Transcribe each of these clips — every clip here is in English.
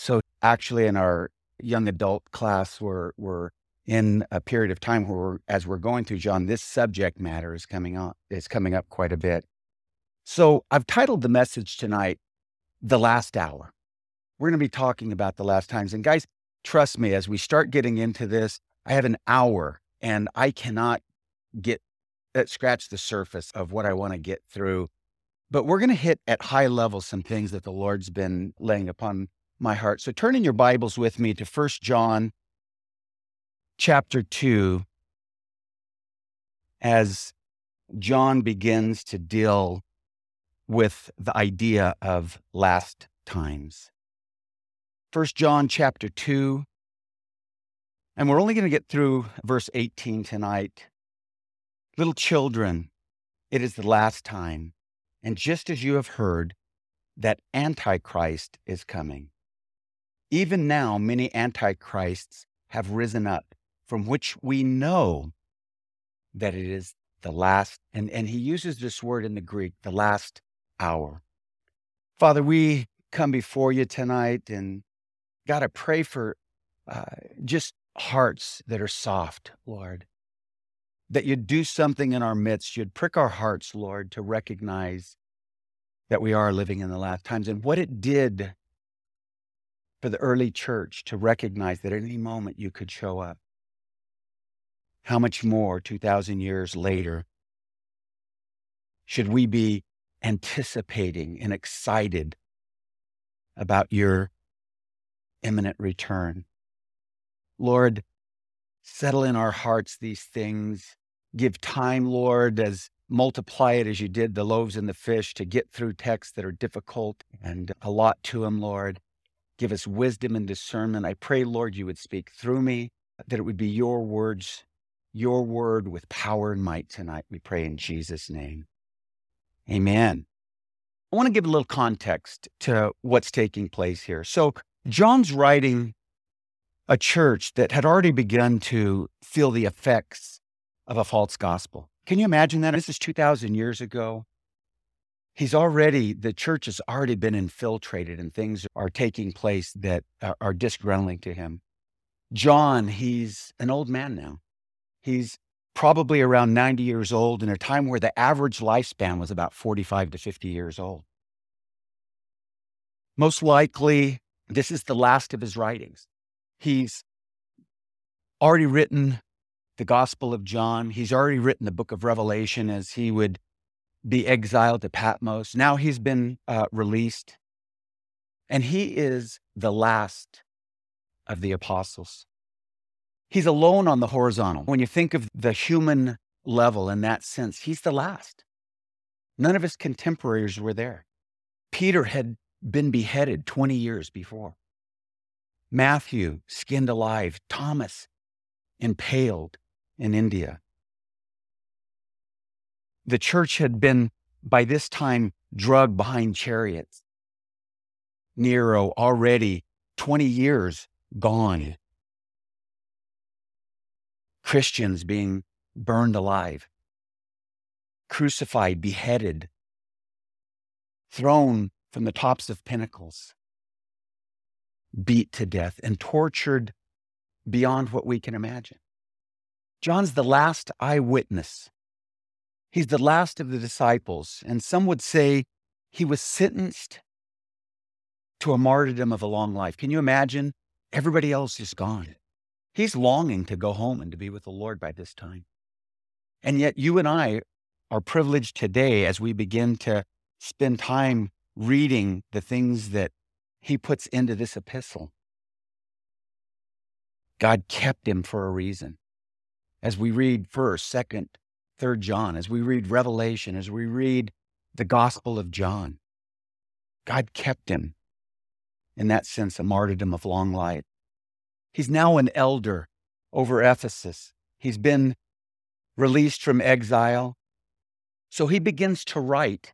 So actually, in our young adult class, we're we're in a period of time where, we're, as we're going through John, this subject matter is coming up is coming up quite a bit. So I've titled the message tonight, "The Last Hour." We're going to be talking about the last times, and guys, trust me, as we start getting into this, I have an hour, and I cannot get uh, scratch the surface of what I want to get through. But we're going to hit at high level some things that the Lord's been laying upon my heart. So turn in your Bibles with me to First John chapter 2 as John begins to deal with the idea of last times. First John chapter 2 and we're only going to get through verse 18 tonight. Little children, it is the last time. And just as you have heard that Antichrist is coming, even now many Antichrists have risen up, from which we know that it is the last, and, and he uses this word in the Greek, the last hour. Father, we come before you tonight, and God, I pray for uh, just hearts that are soft, Lord that you'd do something in our midst. You'd prick our hearts, Lord, to recognize that we are living in the last times and what it did for the early church to recognize that at any moment you could show up. How much more 2,000 years later should we be anticipating and excited about your imminent return? Lord, settle in our hearts these things give time, Lord, as multiply it as you did the loaves and the fish to get through texts that are difficult and a lot to them, Lord. Give us wisdom and discernment. I pray, Lord, you would speak through me, that it would be your words, your word with power and might tonight. We pray in Jesus' name. Amen. I want to give a little context to what's taking place here. So, John's writing a church that had already begun to feel the effects of a false gospel. Can you imagine that? This is 2,000 years ago. He's already, the church has already been infiltrated and things are taking place that are, are disgruntling to him. John, he's an old man now. He's probably around 90 years old in a time where the average lifespan was about 45 to 50 years old. Most likely, this is the last of his writings. He's already written the Gospel of John. He's already written the book of Revelation as he would be exiled to Patmos. Now he's been uh, released. And he is the last of the apostles. He's alone on the horizontal. When you think of the human level in that sense, he's the last. None of his contemporaries were there. Peter had been beheaded 20 years before. Matthew, skinned alive. Thomas, impaled in India. The church had been, by this time, drugged behind chariots. Nero already 20 years gone. Christians being burned alive, crucified, beheaded, thrown from the tops of pinnacles, beat to death, and tortured beyond what we can imagine. John's the last eyewitness. He's the last of the disciples. And some would say he was sentenced to a martyrdom of a long life. Can you imagine? Everybody else is gone. He's longing to go home and to be with the Lord by this time. And yet, you and I are privileged today as we begin to spend time reading the things that he puts into this epistle. God kept him for a reason as we read first, second, third John, as we read Revelation, as we read the Gospel of John. God kept him in that sense, a martyrdom of long life. He's now an elder over Ephesus. He's been released from exile. So he begins to write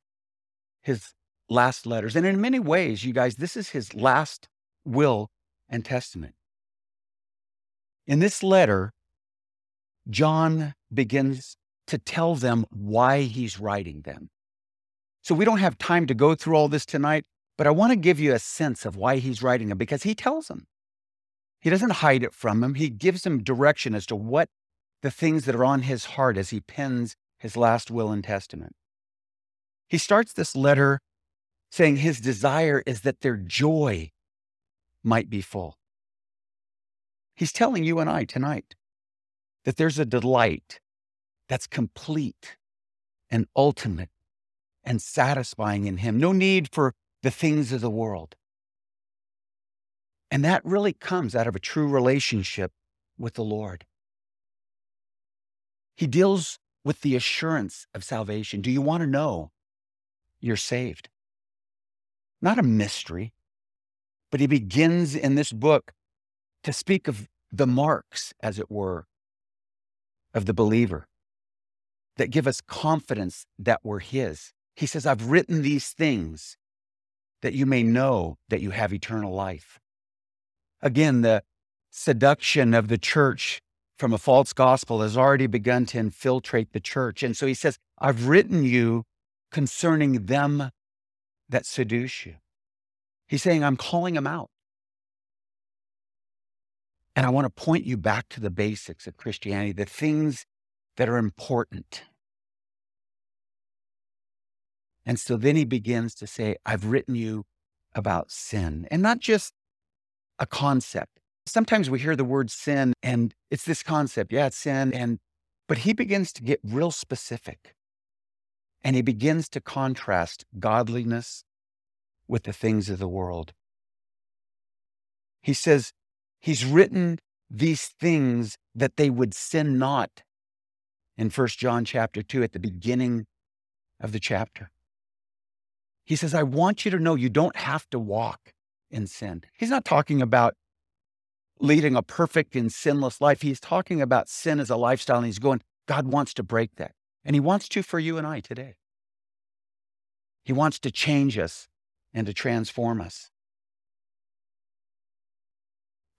his last letters. And in many ways, you guys, this is his last will and testament. In this letter, John begins to tell them why he's writing them. So we don't have time to go through all this tonight, But I want to give you a sense of why he's writing them because he tells them. He doesn't hide it from them. He gives them direction as to what the things that are on his heart as he pens his last will and testament. He starts this letter saying his desire is that their joy might be full. He's telling you and I tonight that there's a delight that's complete and ultimate and satisfying in him. No need for the things of the world. And that really comes out of a true relationship with the Lord. He deals with the assurance of salvation. Do you want to know you're saved? Not a mystery, but he begins in this book to speak of the marks, as it were, of the believer that give us confidence that we're his. He says, I've written these things that you may know that you have eternal life. Again, the seduction of the church from a false gospel has already begun to infiltrate the church. And so he says, I've written you concerning them that seduce you. He's saying, I'm calling them out. And I want to point you back to the basics of Christianity, the things that are important. And so then he begins to say, I've written you about sin, and not just a concept. Sometimes we hear the word sin and it's this concept, yeah, it's sin. And, but he begins to get real specific and he begins to contrast godliness with the things of the world. He says, He's written these things that they would sin not in 1 John chapter 2 at the beginning of the chapter. He says, I want you to know you don't have to walk in sin. He's not talking about leading a perfect and sinless life. He's talking about sin as a lifestyle, and he's going, God wants to break that. And he wants to for you and I today. He wants to change us and to transform us.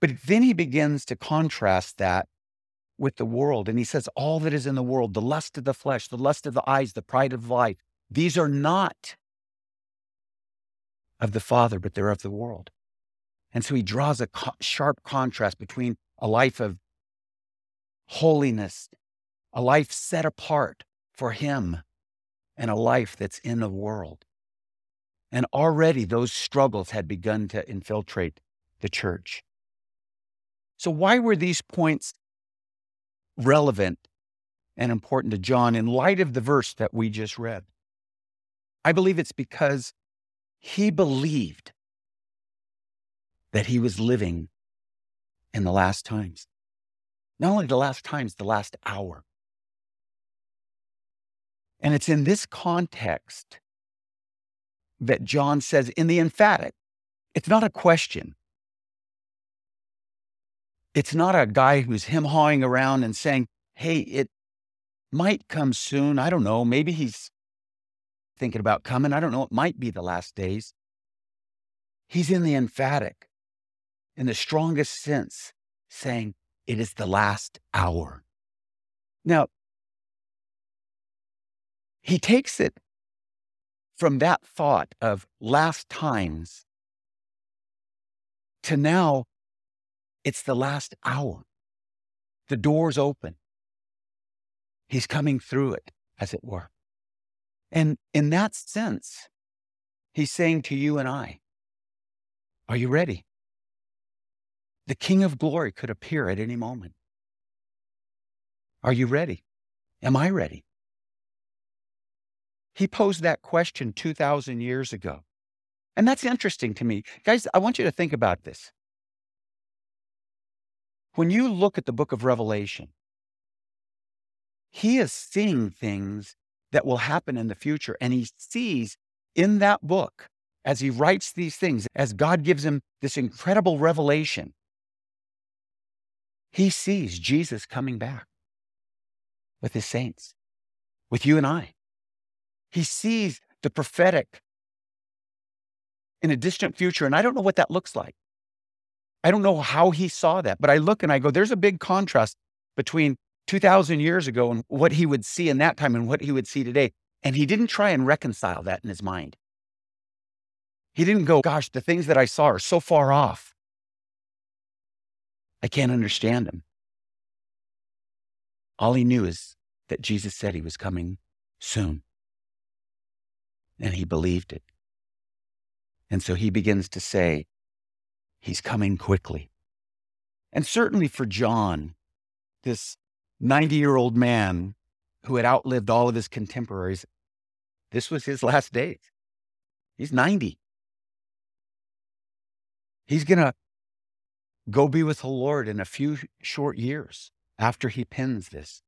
But then he begins to contrast that with the world. And he says, All that is in the world, the lust of the flesh, the lust of the eyes, the pride of life, these are not of the Father, but they're of the world. And so he draws a co- sharp contrast between a life of holiness, a life set apart for him, and a life that's in the world. And already those struggles had begun to infiltrate the church. So, why were these points relevant and important to John in light of the verse that we just read? I believe it's because he believed that he was living in the last times. Not only the last times, the last hour. And it's in this context that John says in the emphatic, it's not a question. It's not a guy who's him hawing around and saying, hey, it might come soon. I don't know. Maybe he's thinking about coming. I don't know. It might be the last days. He's in the emphatic, in the strongest sense, saying, it is the last hour. Now, he takes it from that thought of last times to now it's the last hour. The door's open. He's coming through it, as it were. And in that sense, he's saying to you and I, Are you ready? The King of Glory could appear at any moment. Are you ready? Am I ready? He posed that question 2,000 years ago. And that's interesting to me. Guys, I want you to think about this. When you look at the book of Revelation, he is seeing things that will happen in the future. And he sees in that book, as he writes these things, as God gives him this incredible revelation, he sees Jesus coming back with his saints, with you and I. He sees the prophetic in a distant future. And I don't know what that looks like. I don't know how he saw that, but I look and I go, there's a big contrast between 2000 years ago and what he would see in that time and what he would see today. And he didn't try and reconcile that in his mind. He didn't go, Gosh, the things that I saw are so far off. I can't understand them. All he knew is that Jesus said he was coming soon. And he believed it. And so he begins to say, He's coming quickly. And certainly for John, this 90 year old man who had outlived all of his contemporaries, this was his last days. He's 90. He's going to go be with the Lord in a few short years after he pens this.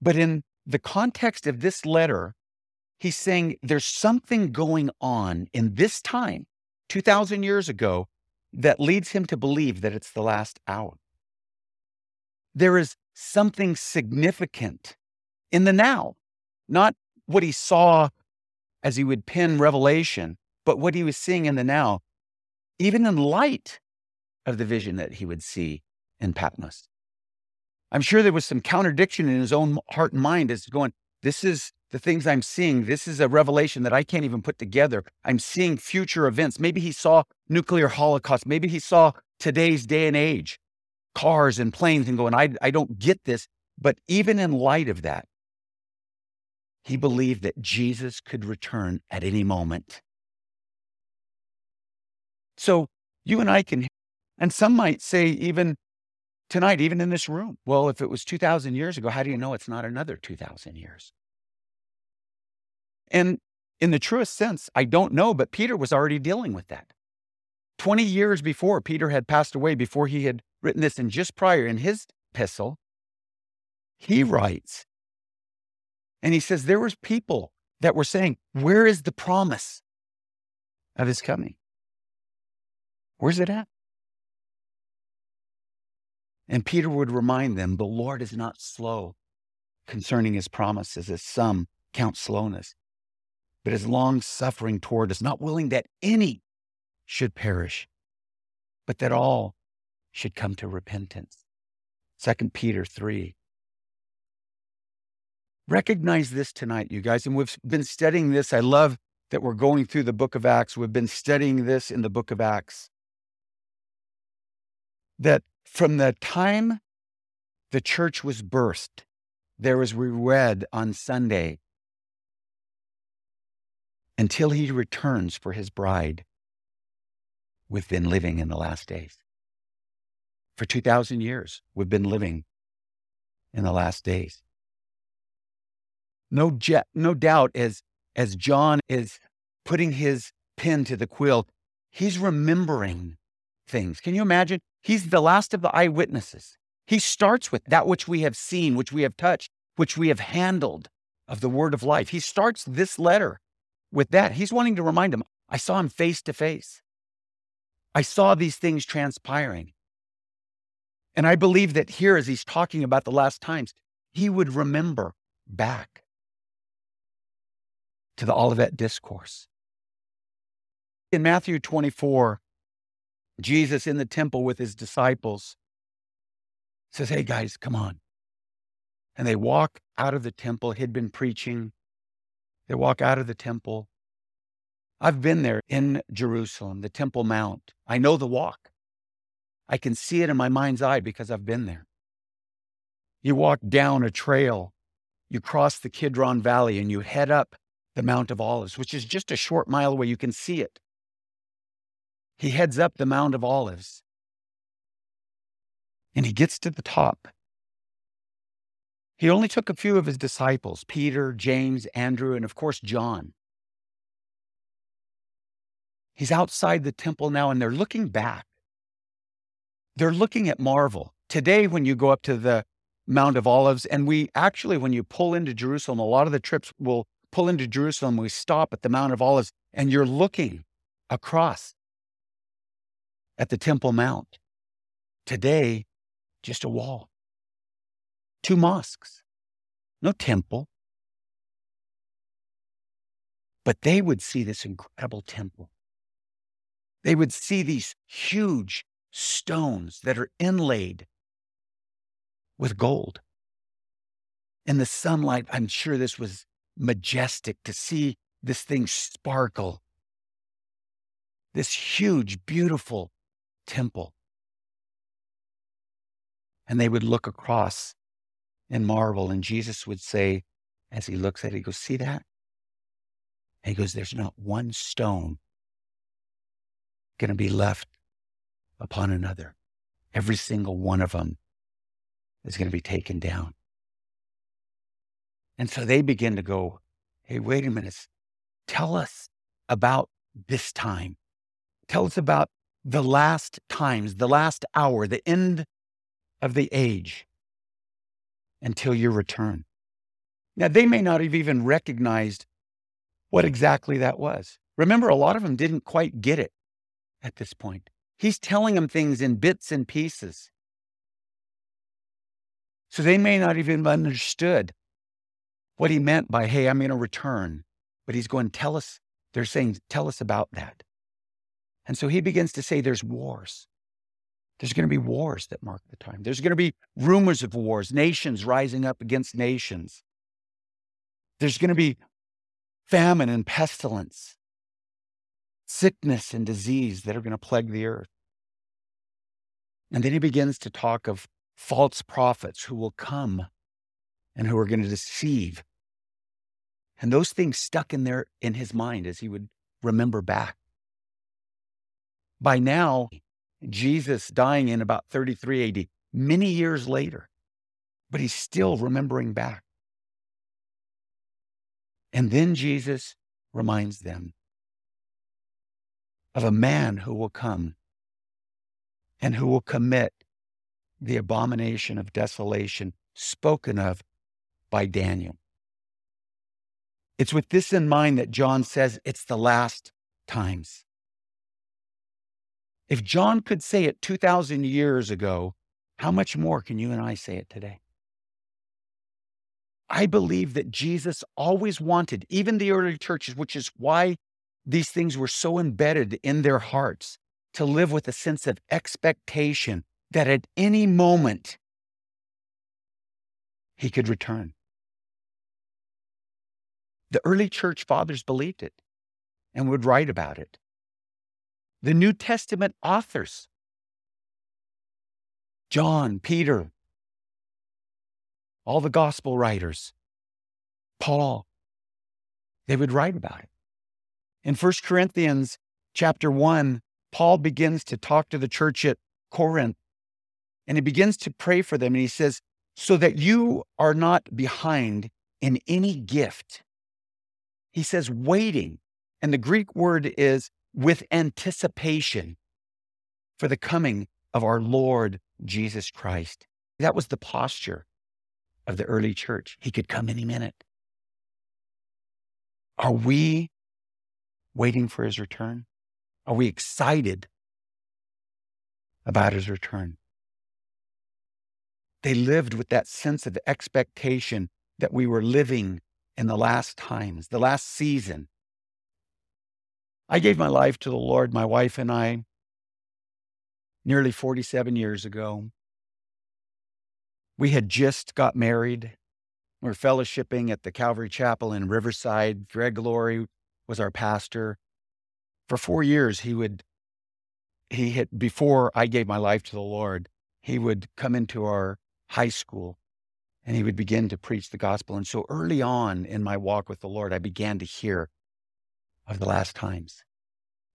But in the context of this letter, he's saying there's something going on in this time, 2,000 years ago, that leads him to believe that it's the last hour. There is something significant in the now, not what he saw as he would pen Revelation, but what he was seeing in the now, even in light of the vision that he would see in Patmos. I'm sure there was some contradiction in his own heart and mind as going, this is the things I'm seeing. This is a revelation that I can't even put together. I'm seeing future events. Maybe he saw nuclear holocaust. Maybe he saw today's day and age, cars and planes, and going, I, I don't get this. But even in light of that, he believed that Jesus could return at any moment. So you and I can, and some might say, even tonight, even in this room, well, if it was 2,000 years ago, how do you know it's not another 2,000 years? And in the truest sense, I don't know, but Peter was already dealing with that. 20 years before Peter had passed away, before he had written this, and just prior in his epistle, he writes, and he says, there was people that were saying, where is the promise of his coming? Where's it at? And Peter would remind them, the Lord is not slow concerning his promises, as some count slowness, but is long suffering toward us, not willing that any should perish, but that all should come to repentance. 2 Peter 3. Recognize this tonight, you guys. And we've been studying this. I love that we're going through the book of Acts. We've been studying this in the book of Acts. That from the time the church was birthed, there as we read on Sunday, until he returns for his bride, we've been living in the last days. For 2,000 years, we've been living in the last days. No, je- no doubt, as, as John is putting his pen to the quill, he's remembering things. Can you imagine? He's the last of the eyewitnesses. He starts with that which we have seen, which we have touched, which we have handled of the word of life. He starts this letter with that. He's wanting to remind him, I saw him face to face. I saw these things transpiring. And I believe that here, as he's talking about the last times, he would remember back to the Olivet Discourse. In Matthew 24, Jesus in the temple with his disciples says, Hey guys, come on. And they walk out of the temple. He'd been preaching. They walk out of the temple. I've been there in Jerusalem, the Temple Mount. I know the walk. I can see it in my mind's eye because I've been there. You walk down a trail, you cross the Kidron Valley, and you head up the Mount of Olives, which is just a short mile away. You can see it. He heads up the Mount of Olives and he gets to the top. He only took a few of his disciples Peter, James, Andrew, and of course, John. He's outside the temple now and they're looking back. They're looking at marvel. Today, when you go up to the Mount of Olives, and we actually, when you pull into Jerusalem, a lot of the trips will pull into Jerusalem. We stop at the Mount of Olives and you're looking across at the Temple Mount. Today, just a wall, two mosques, no temple. But they would see this incredible temple. They would see these huge stones that are inlaid with gold. In the sunlight, I'm sure this was majestic to see this thing sparkle this huge, beautiful temple. And they would look across and marvel. And Jesus would say, as he looks at it, he goes, See that? And he goes, There's not one stone going to be left upon another. Every single one of them is going to be taken down. And so they begin to go, Hey, wait a minute. Tell us about this time. Tell us about the last times, the last hour, the end of the age until your return. Now, they may not have even recognized what exactly that was. Remember, a lot of them didn't quite get it at this point. He's telling them things in bits and pieces. So they may not even understood what he meant by, hey, I'm going to return. But he's going, tell us, they're saying, tell us about that. And so he begins to say there's wars. There's going to be wars that mark the time. There's going to be rumors of wars, nations rising up against nations. There's going to be famine and pestilence, sickness and disease that are going to plague the earth. And then he begins to talk of false prophets who will come and who are going to deceive. And those things stuck in there in his mind as he would remember back. By now, Jesus dying in about 33 AD, many years later, but he's still remembering back. And then Jesus reminds them of a man who will come and who will commit the abomination of desolation spoken of by Daniel. It's with this in mind that John says it's the last times. If John could say it 2,000 years ago, how much more can you and I say it today? I believe that Jesus always wanted, even the early churches, which is why these things were so embedded in their hearts, to live with a sense of expectation that at any moment he could return. The early church fathers believed it and would write about it the New Testament authors John, Peter, all the gospel writers, Paul, they would write about it. In 1 Corinthians chapter 1, Paul begins to talk to the church at Corinth and he begins to pray for them. And he says, So that you are not behind in any gift. He says, waiting. And the Greek word is with anticipation for the coming of our Lord Jesus Christ. That was the posture of the early church. He could come any minute. Are we waiting for his return? Are we excited about his return? They lived with that sense of expectation that we were living in the last times, the last season I gave my life to the Lord, my wife and I, nearly 47 years ago. We had just got married. We were fellowshipping at the Calvary Chapel in Riverside. Greg Laurie was our pastor. For four years, he would, he had, before I gave my life to the Lord, he would come into our high school and he would begin to preach the gospel. And so early on in my walk with the Lord, I began to hear of the last times.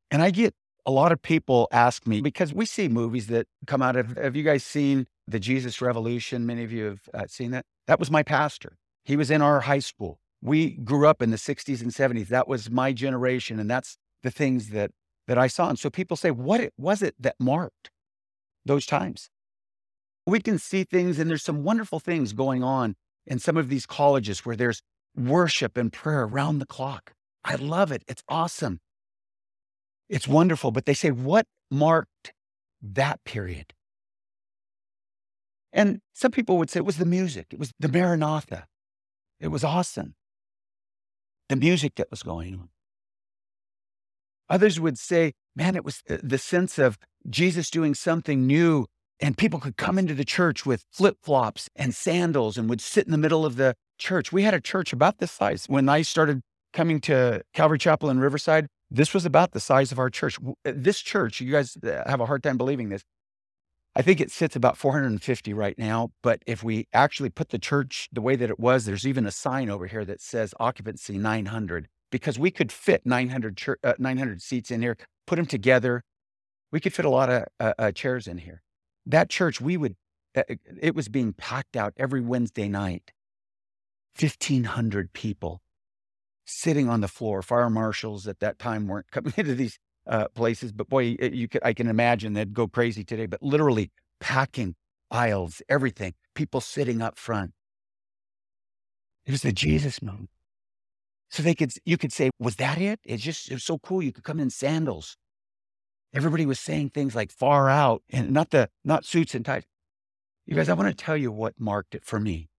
And I get a lot of people ask me because we see movies that come out of, have you guys seen the Jesus Revolution? Many of you have uh, seen that. That was my pastor. He was in our high school. We grew up in the 60s and 70s. That was my generation. And that's the things that, that I saw. And so people say, what it, was it that marked those times? We can see things, and there's some wonderful things going on in some of these colleges where there's worship and prayer around the clock. I love it. It's awesome. It's wonderful. But they say, what marked that period? And some people would say it was the music, it was the Maranatha. It was awesome. The music that was going on. Others would say, man, it was the sense of Jesus doing something new, and people could come into the church with flip flops and sandals and would sit in the middle of the church. We had a church about this size when I started coming to Calvary Chapel in Riverside, This was about the size of our church. Uh, This church, you guys uh, have a hard time believing this. I think it sits about 450 right now. But if we actually put the church the way that it was, there's even a sign over here that says occupancy 900 because we could fit 900, chur- uh, 900 seats in here, put them together. We could fit a lot of uh, uh, chairs in here. That church, we would, uh, it was being packed out every Wednesday night. 1,500 people sitting on the floor. Fire marshals at that time weren't coming into these uh, places, but boy, you could, I can imagine they'd go crazy today. But literally packing aisles, everything, people sitting up front. It was the Jesus moment. So they could, you could say, was that it? It's just, it was so cool. You could come in sandals. Everybody was saying things like far out and not the, not suits and ties. You guys, I want to tell you what marked it for me.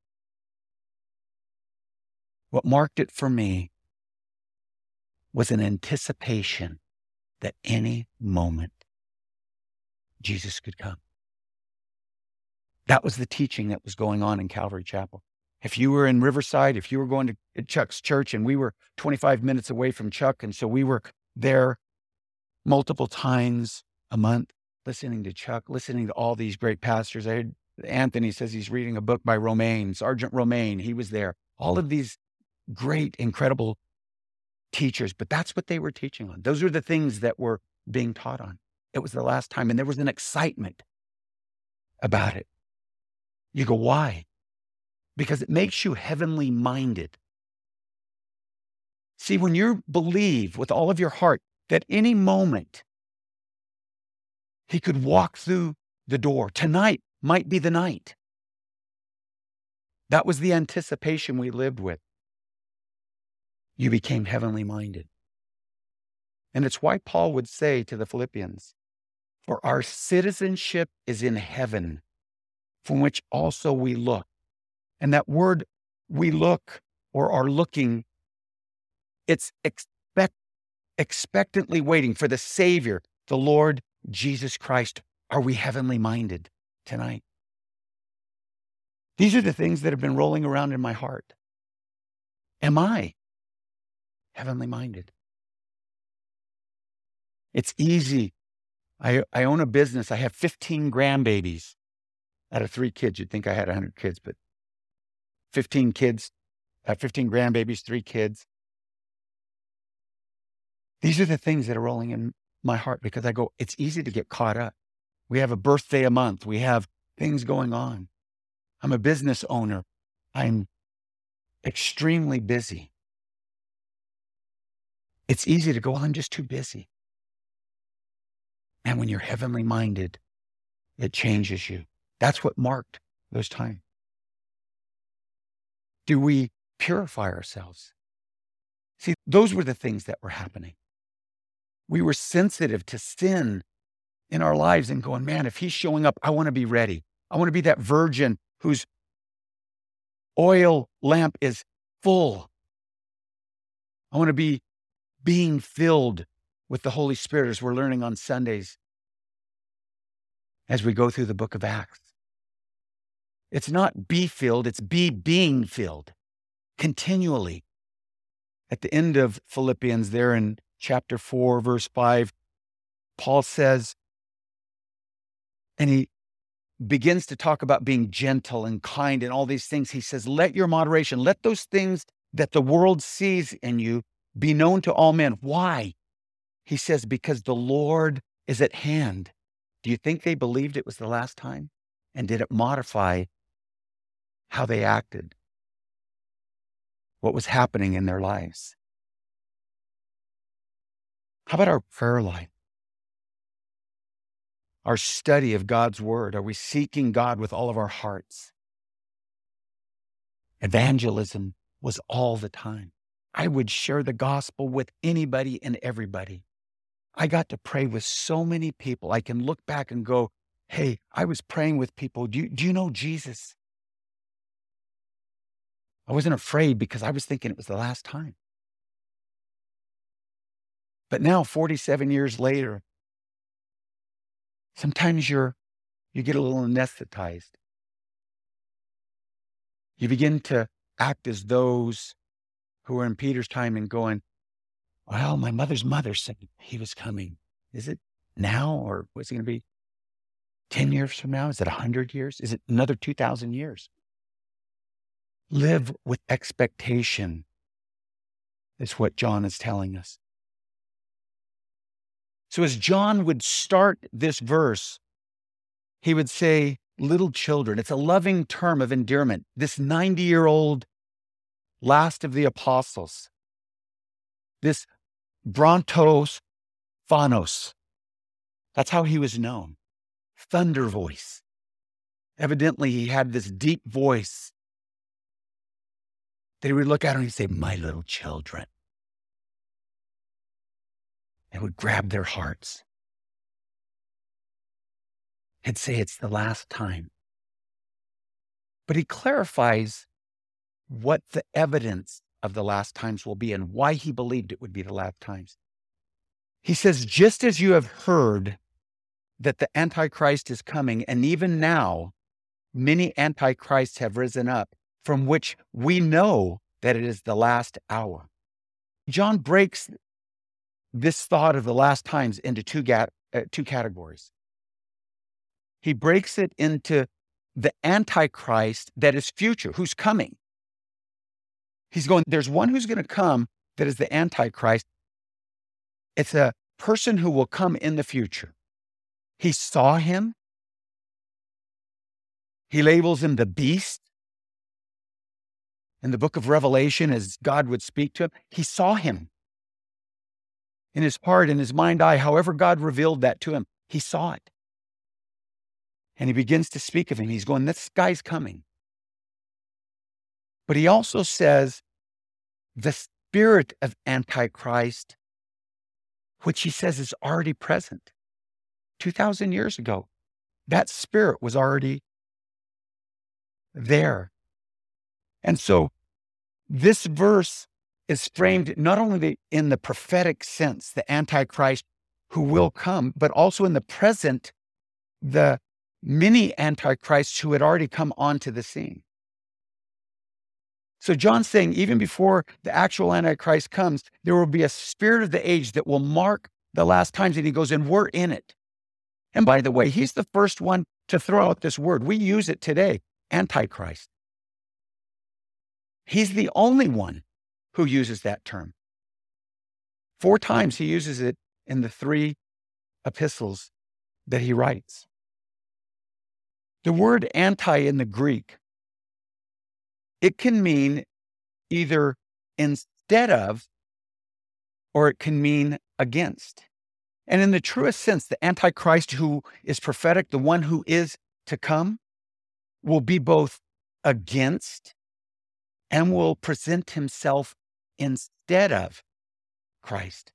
What marked it for me was an anticipation that any moment Jesus could come. That was the teaching that was going on in Calvary Chapel. If you were in Riverside, if you were going to Chuck's church, and we were 25 minutes away from Chuck, and so we were there multiple times a month listening to Chuck, listening to all these great pastors. I heard Anthony says he's reading a book by Romaine, Sergeant Romaine. He was there. All of these great, incredible teachers, but that's what they were teaching on. Those were the things that were being taught on. It was the last time, and there was an excitement about it. You go, why? Because it makes you heavenly minded. See, when you believe with all of your heart that any moment he could walk through the door, tonight might be the night. That was the anticipation we lived with. You became heavenly minded. And it's why Paul would say to the Philippians, For our citizenship is in heaven, from which also we look. And that word we look or are looking, it's expect, expectantly waiting for the Savior, the Lord Jesus Christ. Are we heavenly minded tonight? These are the things that have been rolling around in my heart. Am I heavenly minded? It's easy. I, I own a business. I have 15 grandbabies out of three kids. You'd think I had 100 kids, but 15 kids, uh, 15 grandbabies, three kids. These are the things that are rolling in my heart because I go, it's easy to get caught up. We have a birthday a month. We have things going on. I'm a business owner. I'm extremely busy. It's easy to go, well, I'm just too busy. And when you're heavenly minded, it changes you. That's what marked those times. Do we purify ourselves? See, those were the things that were happening. We were sensitive to sin in our lives and going, man, if he's showing up, I want to be ready. I want to be that virgin whose oil lamp is full. I want to be being filled with the Holy Spirit as we're learning on Sundays as we go through the book of Acts. It's not be filled, it's be being filled continually. At the end of Philippians, there in chapter 4, verse 5, Paul says, and he begins to talk about being gentle and kind and all these things. He says, Let your moderation, let those things that the world sees in you be known to all men. Why? He says, Because the Lord is at hand. Do you think they believed it was the last time? And did it modify how they acted? What was happening in their lives? How about our prayer life? Our study of God's word? Are we seeking God with all of our hearts? Evangelism was all the time. I would share the gospel with anybody and everybody. I got to pray with so many people. I can look back and go, hey, I was praying with people. Do you, do you know Jesus? I wasn't afraid because I was thinking it was the last time. But now, 47 years later, sometimes you're, you get a little anesthetized. You begin to act as those who were in Peter's time and going, Well, my mother's mother said he was coming. Is it now or was it going to be 10 years from now? Is it 100 years? Is it another 2,000 years? Live with expectation, is what John is telling us. So, as John would start this verse, he would say, Little children. It's a loving term of endearment. This 90 year old last of the apostles, this Brontos Phanos, that's how he was known. Thunder voice. Evidently, he had this deep voice that he would look at and he'd say, My little children. It would grab their hearts. He'd say, It's the last time. But he clarifies what the evidence of the last times will be and why he believed it would be the last times. He says, Just as you have heard that the Antichrist is coming, and even now, many Antichrists have risen up from which we know that it is the last hour. John breaks this thought of the last times into two, ga- uh, two categories. He breaks it into the Antichrist that is future, who's coming. He's going, there's one who's going to come that is the Antichrist. It's a person who will come in the future. He saw him. He labels him the beast in the book of Revelation, as God would speak to him, he saw him in his heart, in his mind eye, however God revealed that to him, he saw it. And he begins to speak of him. He's going, This guy's coming. But he also says, the spirit of Antichrist, which he says is already present. 2,000 years ago, that spirit was already there. And so this verse is framed not only in the prophetic sense, the Antichrist who will come, but also in the present, the many Antichrists who had already come onto the scene. So John's saying, even before the actual Antichrist comes, there will be a spirit of the age that will mark the last times. And he goes, and we're in it. And by the way, he's the first one to throw out this word. We use it today, Antichrist. He's the only one who uses that term. Four times he uses it in the three epistles that he writes. The word anti in the Greek, it can mean either instead of or it can mean against. And in the truest sense, the Antichrist who is prophetic, the one who is to come, will be both against and will present himself instead of Christ.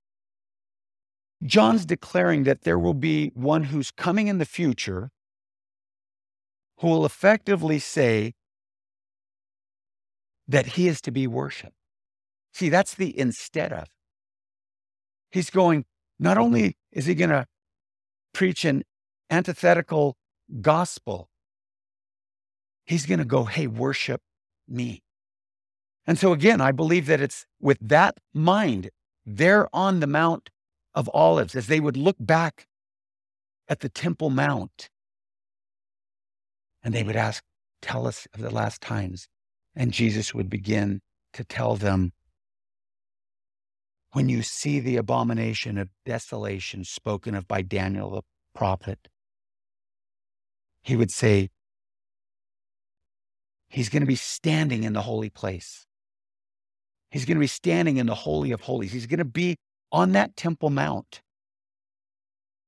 John's declaring that there will be one who's coming in the future who will effectively say that he is to be worshiped. See, that's the instead of. He's going, not only is he going to preach an antithetical gospel, he's going to go, hey, worship me. And so, again, I believe that it's with that mind there on the Mount of Olives, as they would look back at the Temple Mount and they would ask, Tell us of the last times. And Jesus would begin to tell them, When you see the abomination of desolation spoken of by Daniel the prophet, he would say, He's going to be standing in the holy place. He's going to be standing in the Holy of Holies. He's going to be on that Temple Mount.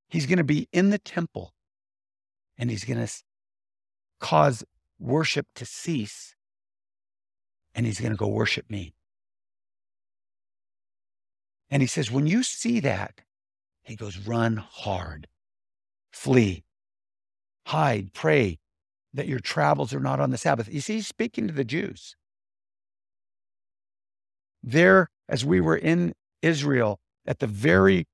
He's going to be in the temple and he's going to cause worship to cease and he's going to go worship me. And he says, when you see that, he goes, run hard, flee, hide, pray that your travels are not on the Sabbath. You see, he's speaking to the Jews. There, as we were in Israel, at the very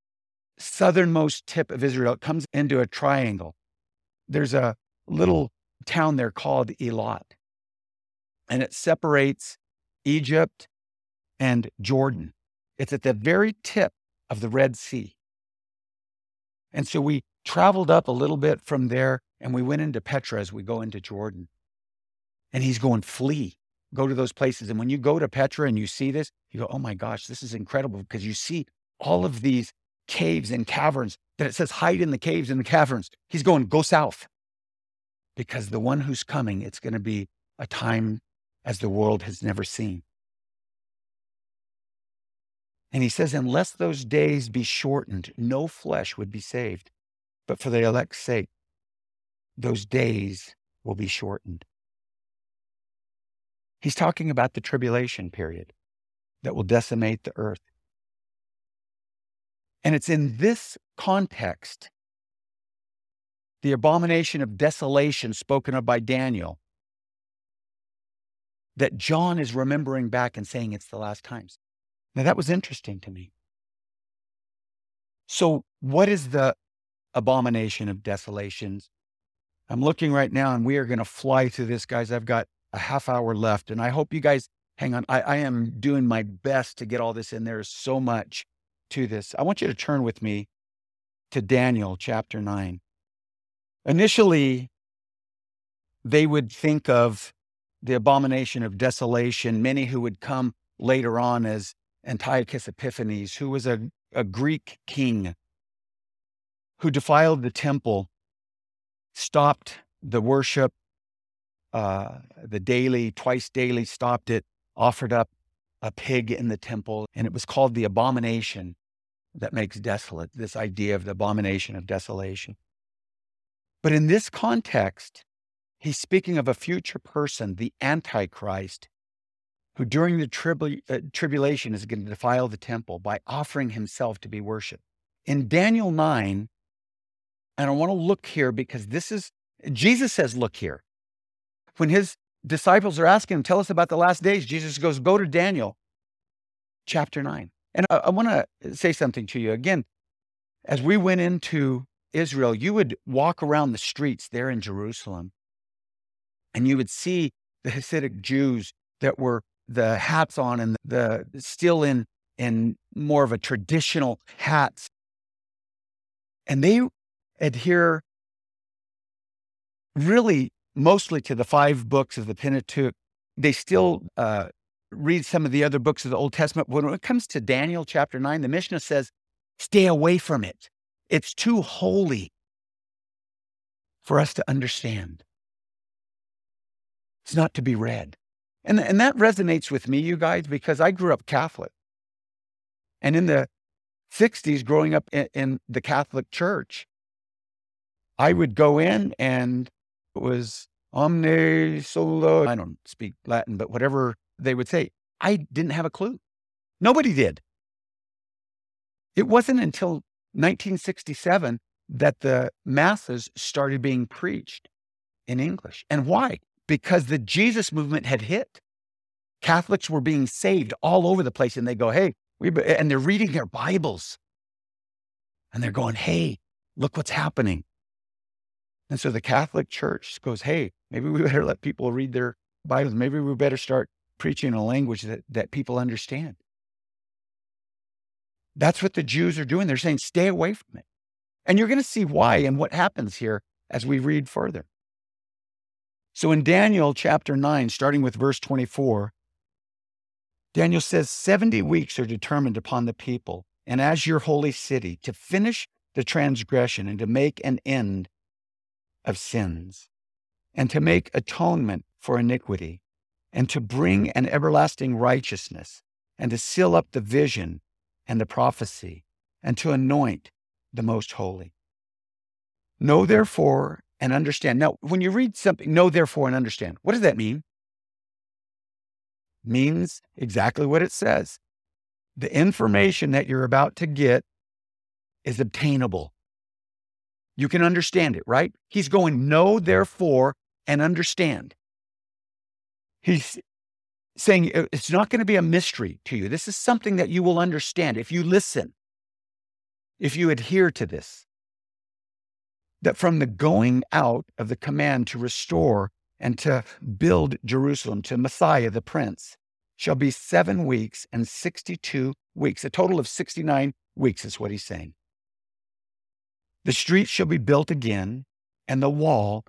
southernmost tip of Israel, it comes into a triangle. There's a little town there called Elat, and it separates Egypt and Jordan. It's at the very tip of the Red Sea. And so we traveled up a little bit from there and we went into Petra as we go into Jordan. And he's going, flee, go to those places. And when you go to Petra and you see this, you go, oh my gosh, this is incredible because you see all of these caves and caverns that it says hide in the caves and the caverns. He's going, go south because the one who's coming, it's going to be a time as the world has never seen. And he says, unless those days be shortened, no flesh would be saved. But for the elect's sake, those days will be shortened. He's talking about the tribulation period that will decimate the earth. And it's in this context, the abomination of desolation spoken of by Daniel, that John is remembering back and saying it's the last times. Now, that was interesting to me. So, what is the abomination of desolations? I'm looking right now and we are going to fly through this, guys. I've got a half hour left and I hope you guys hang on. I, I am doing my best to get all this in. There's so much to this. I want you to turn with me to Daniel chapter 9. Initially, they would think of the abomination of desolation, many who would come later on as Antiochus Epiphanes, who was a, a Greek king who defiled the temple, stopped the worship, uh, the daily, twice daily, stopped it, offered up a pig in the temple, and it was called the abomination that makes desolate, this idea of the abomination of desolation. But in this context, he's speaking of a future person, the Antichrist, who during the tribu- uh, tribulation is going to defile the temple by offering himself to be worshiped. In Daniel 9, and I want to look here because this is, Jesus says, look here. When his disciples are asking him, tell us about the last days, Jesus goes, go to Daniel chapter 9. And I, I want to say something to you. Again, as we went into Israel, you would walk around the streets there in Jerusalem and you would see the Hasidic Jews that were the hats on and the still in in more of a traditional hats. And they adhere really mostly to the five books of the Pentateuch. They still uh, read some of the other books of the Old Testament. When it comes to Daniel chapter 9, the Mishnah says, stay away from it. It's too holy for us to understand. It's not to be read. And, and that resonates with me, you guys, because I grew up Catholic. And in the 60s, growing up in, in the Catholic Church, I would go in and it was omne solo. I don't speak Latin, but whatever they would say, I didn't have a clue. Nobody did. It wasn't until 1967 that the masses started being preached in English. And why? Because the Jesus movement had hit. Catholics were being saved all over the place, and they go, "Hey," and they're reading their Bibles, and they're going, "Hey, look what's happening." And so the Catholic Church goes, "Hey, maybe we better let people read their Bibles. Maybe we better start preaching in a language that, that people understand." That's what the Jews are doing. They're saying, "Stay away from it," and you're going to see why and what happens here as we read further. So in Daniel chapter 9, starting with verse 24, Daniel says, 70 weeks are determined upon the people and as your holy city to finish the transgression and to make an end of sins and to make atonement for iniquity and to bring an everlasting righteousness and to seal up the vision and the prophecy and to anoint the most holy. Know therefore and understand. Now, when you read something, know therefore and understand, what does that mean? means exactly what it says. The information that you're about to get is obtainable. You can understand it, right? He's going, know therefore and understand. He's saying it's not going to be a mystery to you. This is something that you will understand if you listen, if you adhere to this that from the going out of the command to restore and to build Jerusalem to Messiah the Prince shall be seven weeks and 62 weeks. A total of 69 weeks is what he's saying. The streets shall be built again, and the wall,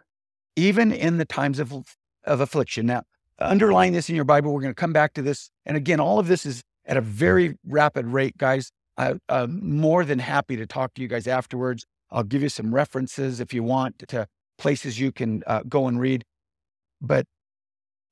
even in the times of, of affliction. Now, underline this in your Bible. We're going to come back to this. And again, all of this is at a very rapid rate, guys. I, I'm more than happy to talk to you guys afterwards. I'll give you some references if you want to places you can uh, go and read. But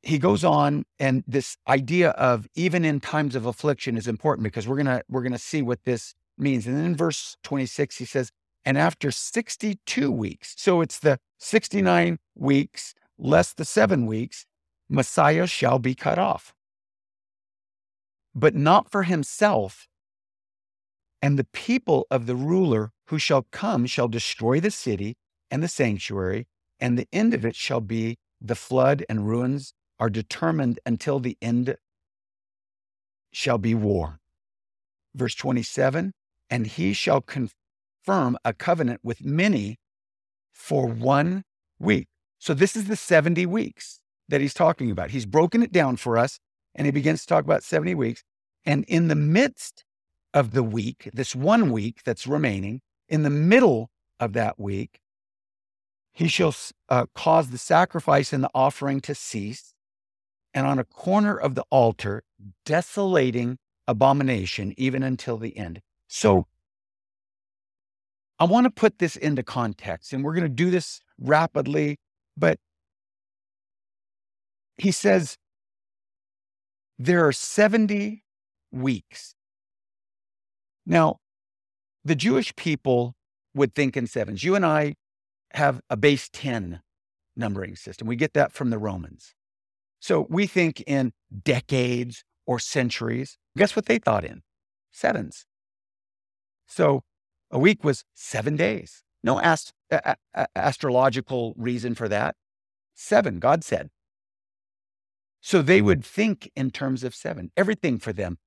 he goes on, and this idea of even in times of affliction is important because we're gonna we're gonna see what this means. And then in verse 26, he says, "And after 62 weeks, so it's the 69 weeks less the seven weeks, Messiah shall be cut off, but not for himself." And the people of the ruler who shall come shall destroy the city and the sanctuary, and the end of it shall be the flood and ruins are determined until the end shall be war. Verse 27 And he shall confirm a covenant with many for one week. So this is the 70 weeks that he's talking about. He's broken it down for us and he begins to talk about 70 weeks. And in the midst of the week, this one week that's remaining, in the middle of that week, he shall uh, cause the sacrifice and the offering to cease, and on a corner of the altar, desolating abomination, even until the end. So I want to put this into context, and we're going to do this rapidly, but he says there are 70 weeks. Now, the Jewish people would think in sevens. You and I have a base 10 numbering system. We get that from the Romans. So we think in decades or centuries. Guess what they thought in? Sevens. So a week was seven days. No ast- a- a- astrological reason for that. Seven, God said. So they would think in terms of seven. Everything for them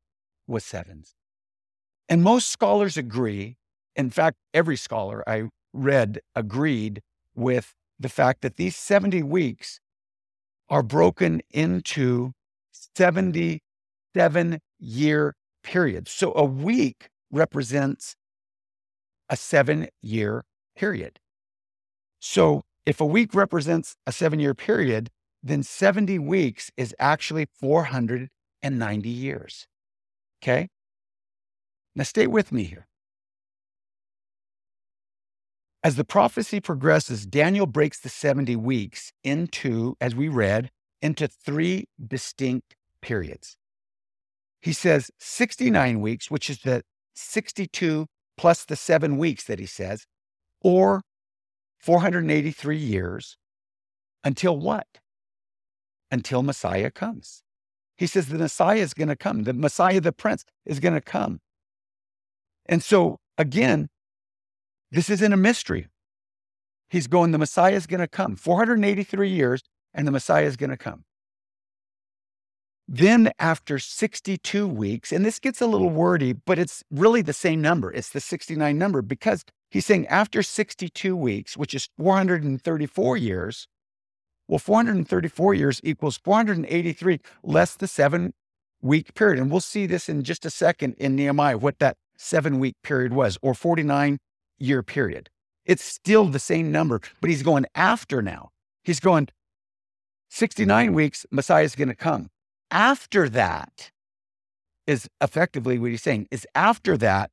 was sevens. And most scholars agree. In fact, every scholar I read agreed with the fact that these 70 weeks are broken into 77 year periods. So a week represents a seven year period. So if a week represents a seven year period, then 70 weeks is actually 490 years. Okay. Now stay with me here. As the prophecy progresses, Daniel breaks the 70 weeks into, as we read, into three distinct periods. He says 69 weeks, which is the 62 plus the seven weeks that he says, or 483 years until what? Until Messiah comes. He says the Messiah is going to come. The Messiah, the Prince, is going to come. And so, again, this isn't a mystery. He's going, the Messiah is going to come. 483 years, and the Messiah is going to come. Then, after 62 weeks, and this gets a little wordy, but it's really the same number. It's the 69 number because he's saying after 62 weeks, which is 434 years, well, 434 years equals 483 less the seven week period. And we'll see this in just a second in Nehemiah, what that seven week period was, or 49 year period. It's still the same number, but he's going after now. He's going 69 weeks, Messiah is going to come. After that is effectively what he's saying is after that,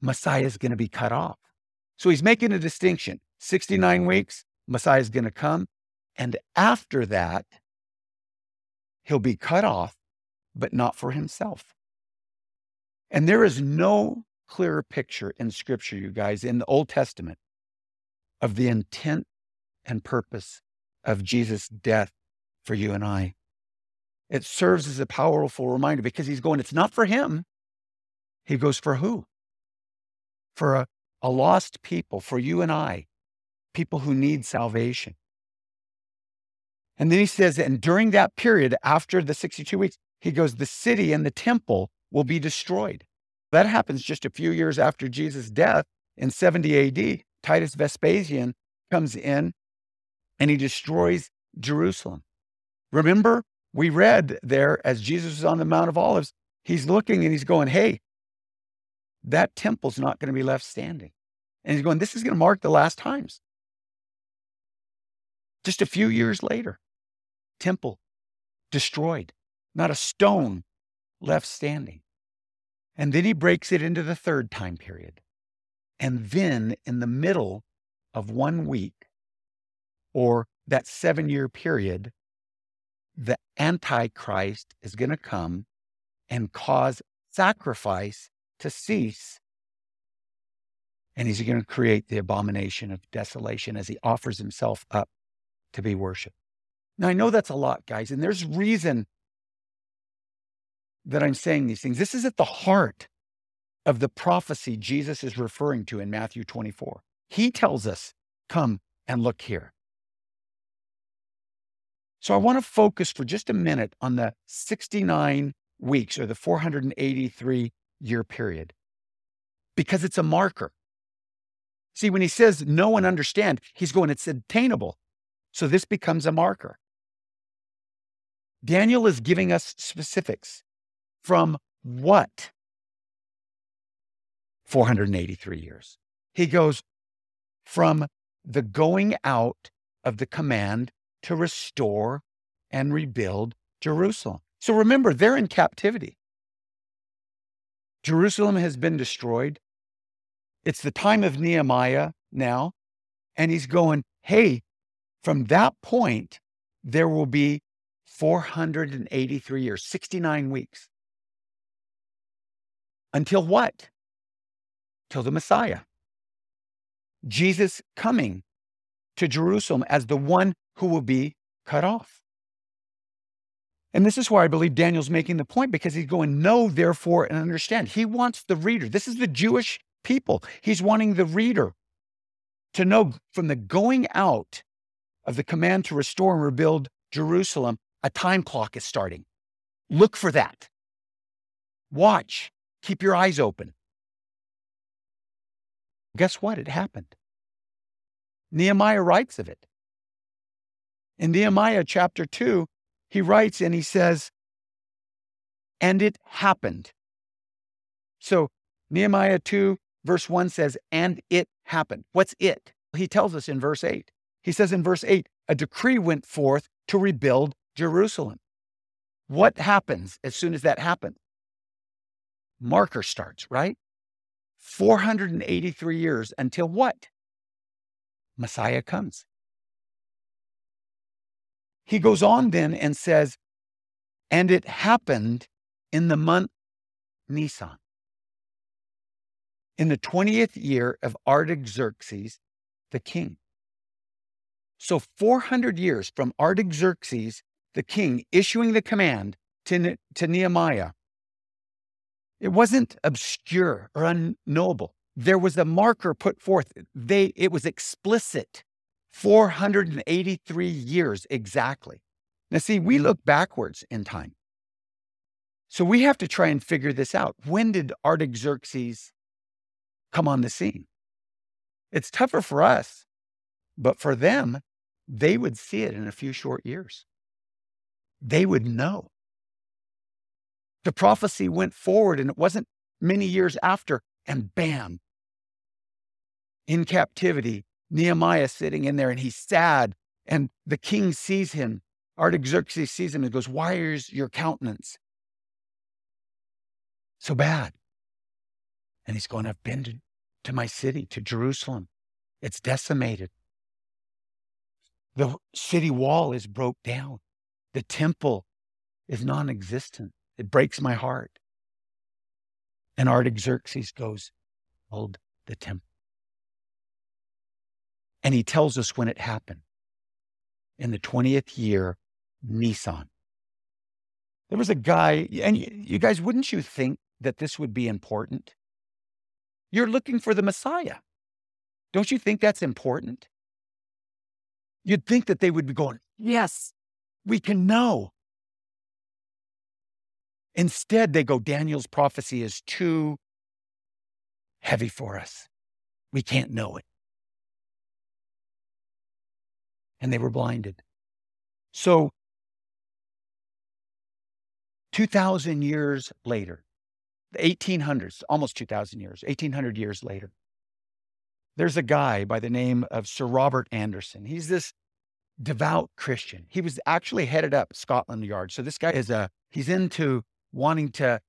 Messiah is going to be cut off. So he's making a distinction 69 weeks, Messiah is going to come. And after that, he'll be cut off, but not for himself. And there is no clearer picture in Scripture, you guys, in the Old Testament of the intent and purpose of Jesus' death for you and I. It serves as a powerful reminder because he's going, it's not for him. He goes, for who? For a, a lost people, for you and I, people who need salvation. And then he says, and during that period, after the 62 weeks, he goes, the city and the temple will be destroyed. That happens just a few years after Jesus' death in 70 AD. Titus Vespasian comes in and he destroys Jerusalem. Remember, we read there as Jesus was on the Mount of Olives, he's looking and he's going, hey, that temple's not going to be left standing. And he's going, this is going to mark the last times. Just a few years later, temple destroyed, not a stone left standing. And then he breaks it into the third time period. And then in the middle of one week or that seven year period, the Antichrist is going to come and cause sacrifice to cease. And he's going to create the abomination of desolation as he offers himself up to be worshiped. Now, I know that's a lot, guys, and there's reason that I'm saying these things. This is at the heart of the prophecy Jesus is referring to in Matthew 24. He tells us, Come and look here. So I want to focus for just a minute on the 69 weeks or the 483 year period because it's a marker. See, when he says know and understand, he's going, it's attainable. So this becomes a marker. Daniel is giving us specifics from what 483 years. He goes from the going out of the command to restore and rebuild Jerusalem. So remember, they're in captivity. Jerusalem has been destroyed. It's the time of Nehemiah now. And he's going, hey, from that point, there will be 483 years, 69 weeks. Until what? Till the Messiah. Jesus coming to Jerusalem as the one who will be cut off. And this is why I believe Daniel's making the point because he's going, Know, therefore, and understand. He wants the reader. This is the Jewish people. He's wanting the reader to know from the going out of the command to restore and rebuild Jerusalem, a time clock is starting. Look for that. Watch. Keep your eyes open. Guess what? It happened. Nehemiah writes of it. In Nehemiah chapter 2, he writes and he says, and it happened. So Nehemiah 2, verse 1 says, and it happened. What's it? He tells us in verse 8. He says in verse 8, a decree went forth to rebuild Jerusalem. What happens as soon as that happens? Marker starts, right? 483 years until what? Messiah comes. He goes on then and says, and it happened in the month Nisan. In the 20th year of Artaxerxes, the king. So 400 years from Artaxerxes, the king, issuing the command to, to Nehemiah, it wasn't obscure or unknowable. There was a marker put forth. They, it was explicit. 483 years exactly. Now, see, we look backwards in time. So we have to try and figure this out. When did Artaxerxes come on the scene? It's tougher for us, but for them, they would see it in a few short years. They would know. The prophecy went forward, and it wasn't many years after, and bam, in captivity, Nehemiah sitting in there, and he's sad. And the king sees him. Artaxerxes sees him and goes, Why is your countenance so bad? And he's going, I've been to, to my city, to Jerusalem. It's decimated. The city wall is broke down. The temple is non existent. It breaks my heart. And Artaxerxes goes, Hold the temple. And he tells us when it happened in the 20th year, Nisan. There was a guy, and you guys, wouldn't you think that this would be important? You're looking for the Messiah. Don't you think that's important? You'd think that they would be going, Yes, we can know. Instead, they go, Daniel's prophecy is too heavy for us. We can't know it. And they were blinded. So 2,000 years later, the 1800s, almost 2,000 years, 1800 years later, there's a guy by the name of Sir Robert Anderson. He's this devout Christian. He was actually headed up Scotland Yard. So this guy is a, he's into wanting to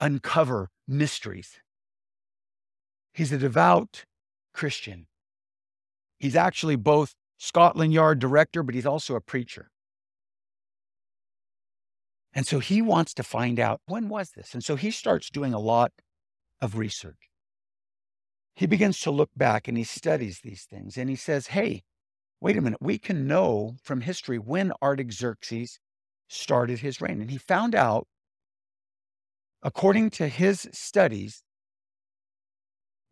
uncover mysteries. He's a devout Christian. He's actually both Scotland Yard director, but he's also a preacher. And so he wants to find out when was this? And so he starts doing a lot of research. He begins to look back and he studies these things and he says, hey, wait a minute, we can know from history when Artaxerxes started his reign. And he found out, according to his studies,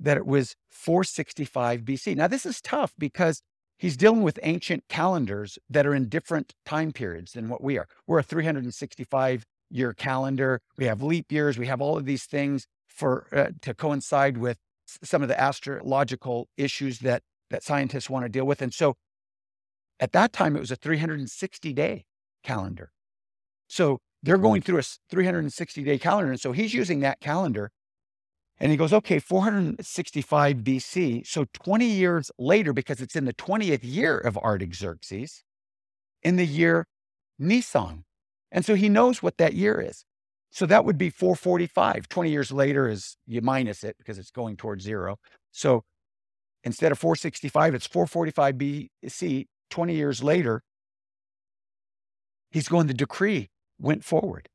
that it was 465 BC. Now, this is tough because he's dealing with ancient calendars that are in different time periods than what we are. We're a 365 year calendar. We have leap years. We have all of these things for uh, to coincide with some of the astrological issues that that scientists want to deal with. And so at that time, it was a 360 day calendar. So they're going through a 360 day calendar. And so he's using that calendar. And he goes, okay, 465 BC. So 20 years later, because it's in the 20th year of Artaxerxes, in the year Nisan. And so he knows what that year is. So that would be 445. 20 years later is you minus it because it's going towards zero. So instead of 465, it's 445 BC. 20 years later, he's going, to decree went forward.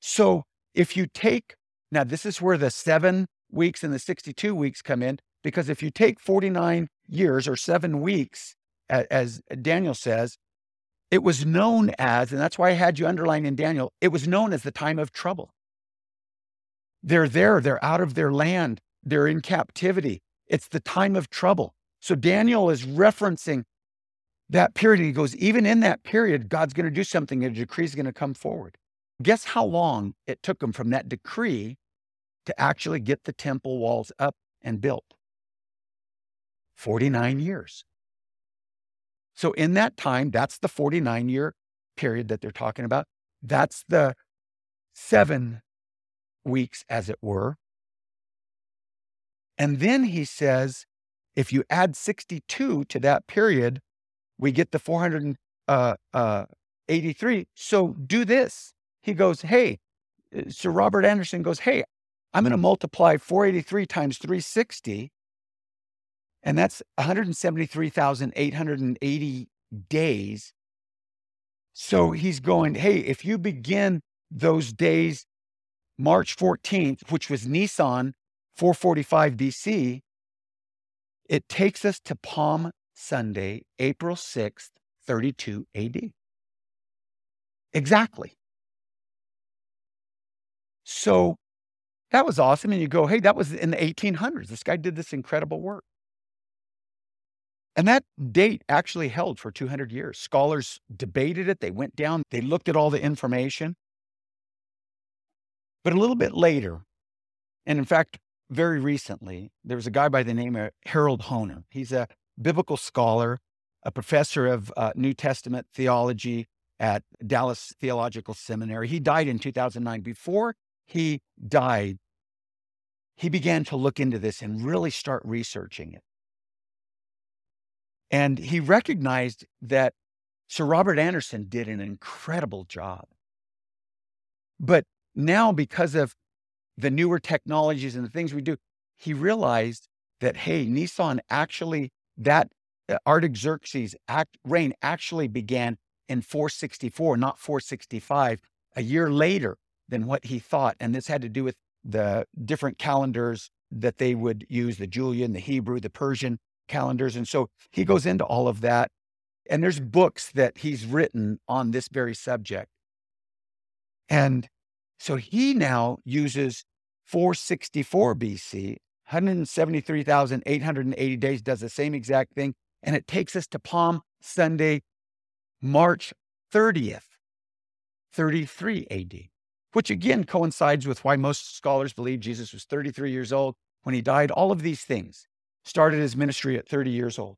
So if you take, now this is where the seven weeks and the 62 weeks come in, because if you take 49 years or seven weeks, as Daniel says, it was known as, and that's why I had you underline in Daniel, it was known as the time of trouble. They're there, they're out of their land, they're in captivity. It's the time of trouble. So Daniel is referencing that period. He goes, even in that period, God's going to do something, a decree is going to come forward. Guess how long it took him from that decree to actually get the temple walls up and built? 49 years. So, in that time, that's the 49 year period that they're talking about. That's the seven weeks, as it were. And then he says, if you add 62 to that period, we get the 483. Uh, uh, so do this. He goes, Hey, uh, Sir Robert Anderson goes, Hey, I'm going to multiply 483 times 360 and that's 173,880 days. So he's going, hey, if you begin those days, March 14th, which was Nisan 445 BC, it takes us to Palm Sunday, April 6th, 32 AD. Exactly. So that was awesome. And you go, hey, that was in the 1800s. This guy did this incredible work. And that date actually held for 200 years. Scholars debated it, they went down, they looked at all the information. But a little bit later, and in fact, very recently, there was a guy by the name of Harold Hoehner. He's a biblical scholar, a professor of uh, New Testament theology at Dallas Theological Seminary. He died in 2009. Before he died, he began to look into this and really start researching it. And he recognized that Sir Robert Anderson did an incredible job. But now, because of the newer technologies and the things we do, he realized that, hey, Nisan actually, that uh, Artaxerxes act, reign actually began in 464, not 465, a year later than what he thought. And this had to do with the different calendars that they would use the Julian, the Hebrew, the Persian calendars. And so he goes into all of that. And there's books that he's written on this very subject. And so he now uses 464 BC, 173,880 days, does the same exact thing. And it takes us to Palm Sunday, March 30th, 33 AD, which again coincides with why most scholars believe Jesus was 33 years old when he died. All of these things started his ministry at 30 years old.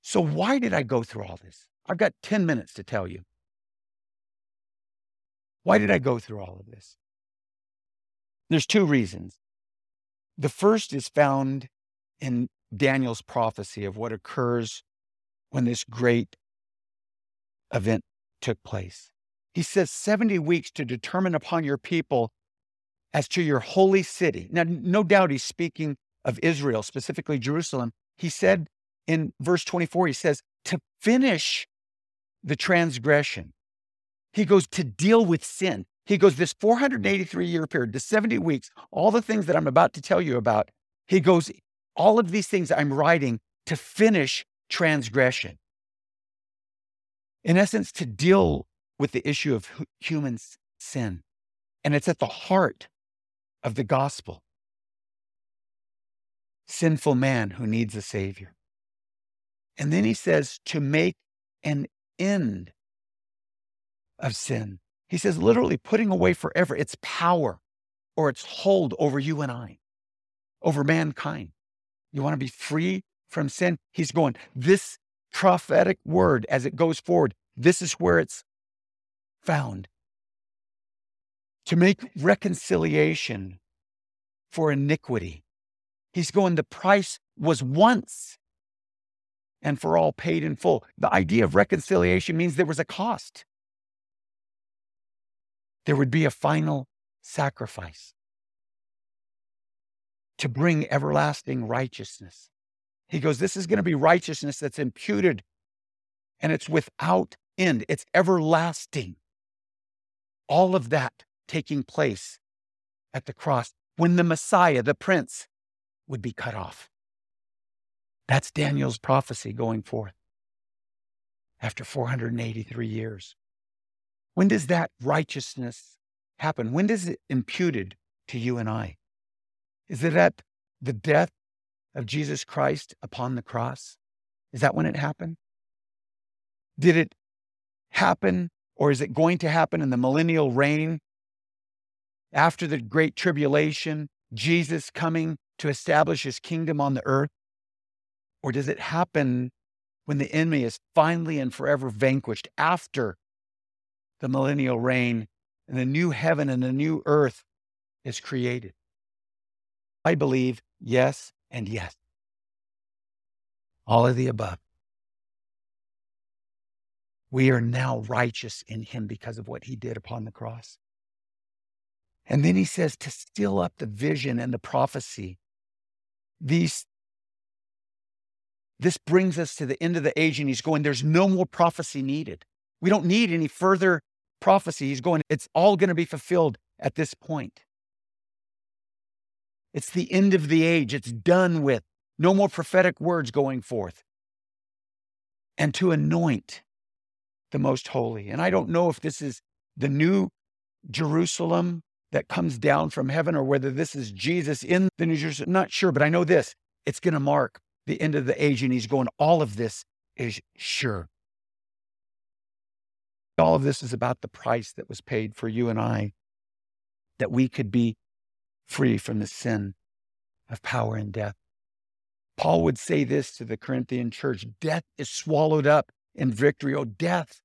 So, why did I go through all this? I've got 10 minutes to tell you. Why did I go through all of this? There's two reasons. The first is found in Daniel's prophecy of what occurs when this great event took place. He says 70 weeks to determine upon your people as to your holy city. Now, no doubt he's speaking of Israel, specifically Jerusalem. He said in verse 24, he says, to finish the transgression. He goes to deal with sin. He goes, this 483 year period, the 70 weeks, all the things that I'm about to tell you about, he goes, all of these things I'm writing to finish transgression. In essence, to deal with the issue of human sin. And it's at the heart of the gospel. Sinful man who needs a savior. And then he says to make an end of sin. He says, literally putting away forever its power or its hold over you and I, over mankind. You want to be free from sin? He's going, this prophetic word as it goes forward, this is where it's found. To make reconciliation for iniquity. He's going, the price was once and for all paid in full. The idea of reconciliation means there was a cost. There would be a final sacrifice to bring everlasting righteousness. He goes, This is going to be righteousness that's imputed and it's without end, it's everlasting. All of that taking place at the cross when the Messiah, the Prince, would be cut off. That's Daniel's prophecy going forth after 483 years. When does that righteousness happen? When does it imputed to you and I? Is it at the death of Jesus Christ upon the cross? Is that when it happened? Did it happen or is it going to happen in the millennial reign after the great tribulation, Jesus coming to establish his kingdom on the earth? Or does it happen when the enemy is finally and forever vanquished after the millennial reign and the new heaven and the new earth is created? I believe yes and yes. All of the above. We are now righteous in him because of what he did upon the cross. And then he says to still up the vision and the prophecy. These this brings us to the end of the age, and he's going, There's no more prophecy needed. We don't need any further prophecy. He's going, It's all going to be fulfilled at this point. It's the end of the age. It's done with. No more prophetic words going forth. And to anoint the most holy. And I don't know if this is the new Jerusalem that comes down from heaven or whether this is Jesus in the New Jerusalem. I'm not sure, but I know this it's going to mark the end of the age. And he's going, all of this is sure. All of this is about the price that was paid for you and I, that we could be free from the sin of power and death. Paul would say this to the Corinthian church death is swallowed up in victory. Oh, death,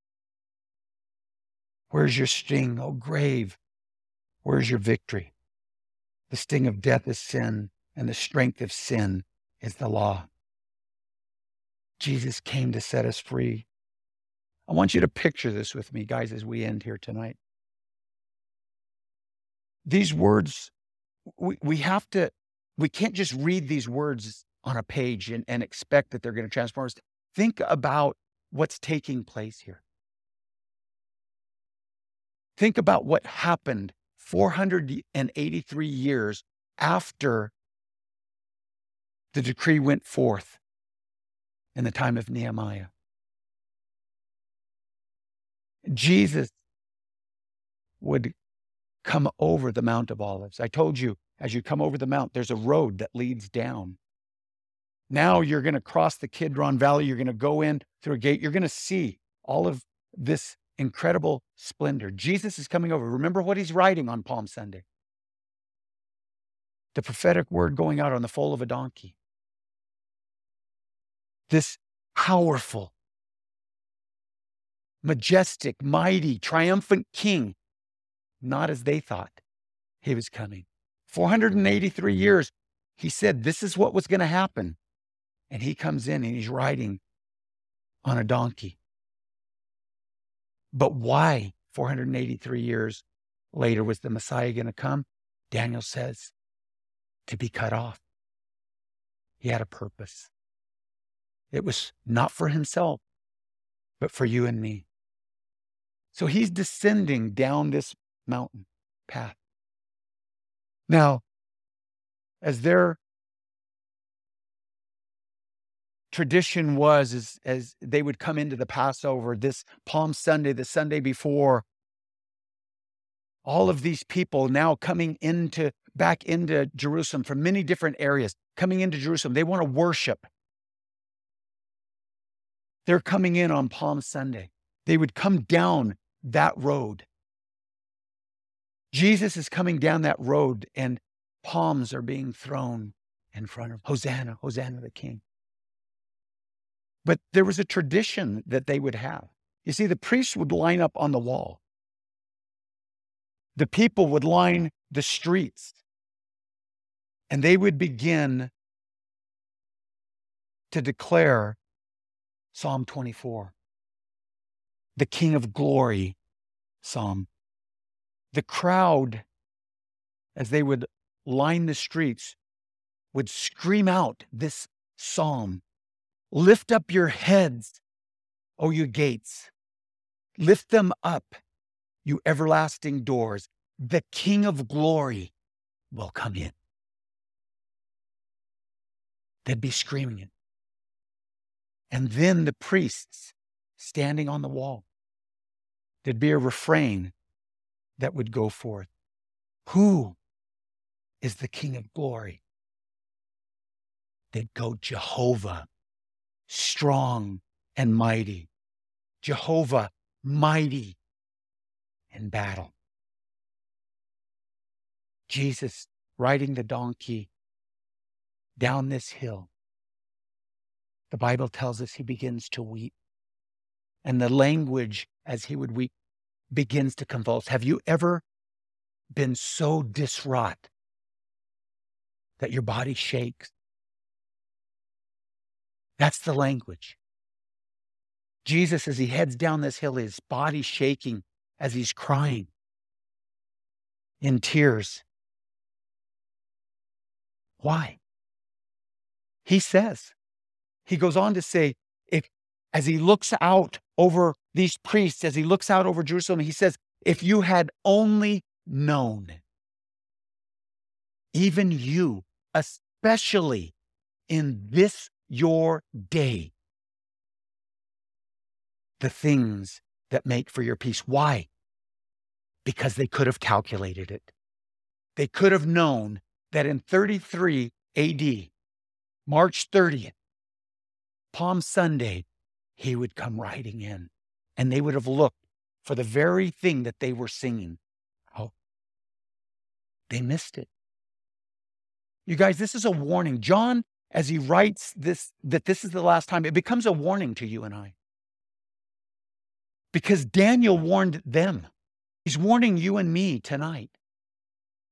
where's your sting? Oh, grave, where's your victory? The sting of death is sin, and the strength of sin is the law. Jesus came to set us free. I want you to picture this with me, guys, as we end here tonight. These words, we, we have to, we can't just read these words on a page and, and expect that they're going to transform us. Think about what's taking place here. Think about what happened 483 years after the decree went forth in the time of Nehemiah. Jesus would come over the Mount of Olives. I told you, as you come over the mount, there's a road that leads down. Now you're going to cross the Kidron Valley. You're going to go in through a gate. You're going to see all of this incredible splendor. Jesus is coming over. Remember what he's riding on Palm Sunday the prophetic word going out on the foal of a donkey. This powerful, majestic, mighty, triumphant king not as they thought he was coming. 483 years, he said this is what was going to happen. And he comes in and he's riding on a donkey. But why 483 years later was the Messiah going to come? Daniel says, to be cut off. He had a purpose. It was not for himself, but for you and me. So he's descending down this mountain path. Now, as their tradition was, as, as they would come into the Passover, this Palm Sunday, the Sunday before, all of these people now coming into back into Jerusalem from many different areas, coming into Jerusalem. They want to worship. They're coming in on Palm Sunday. They would come down that road. Jesus is coming down that road, and palms are being thrown in front of Hosanna, Hosanna the King. But there was a tradition that they would have. You see, the priests would line up on the wall, the people would line the streets, and they would begin to declare Psalm 24, the King of Glory Psalm. The crowd, as they would line the streets, would scream out this psalm Lift up your heads, O you gates. Lift them up, you everlasting doors. The King of glory will come in. They'd be screaming it. And then the priests standing on the wall. There'd be a refrain that would go forth Who is the King of glory? They'd go Jehovah, strong and mighty. Jehovah, mighty in battle. Jesus riding the donkey down this hill, the Bible tells us he begins to weep. And the language as he would weep begins to convulse. Have you ever been so distraught that your body shakes? That's the language. Jesus, as he heads down this hill, his body shaking as he's crying in tears. Why? He says, he goes on to say, if as he looks out over these priests, as he looks out over Jerusalem, he says, if you had only known, even you, especially in this your day, the things that make for your peace. Why? Because they could have calculated it. They could have known that in 33 AD, March 30th, Palm Sunday, he would come riding in and they would have looked for the very thing that they were singing. Oh, they missed it. You guys, this is a warning. John, as he writes this, that this is the last time, it becomes a warning to you and I. Because Daniel warned them. He's warning you and me tonight.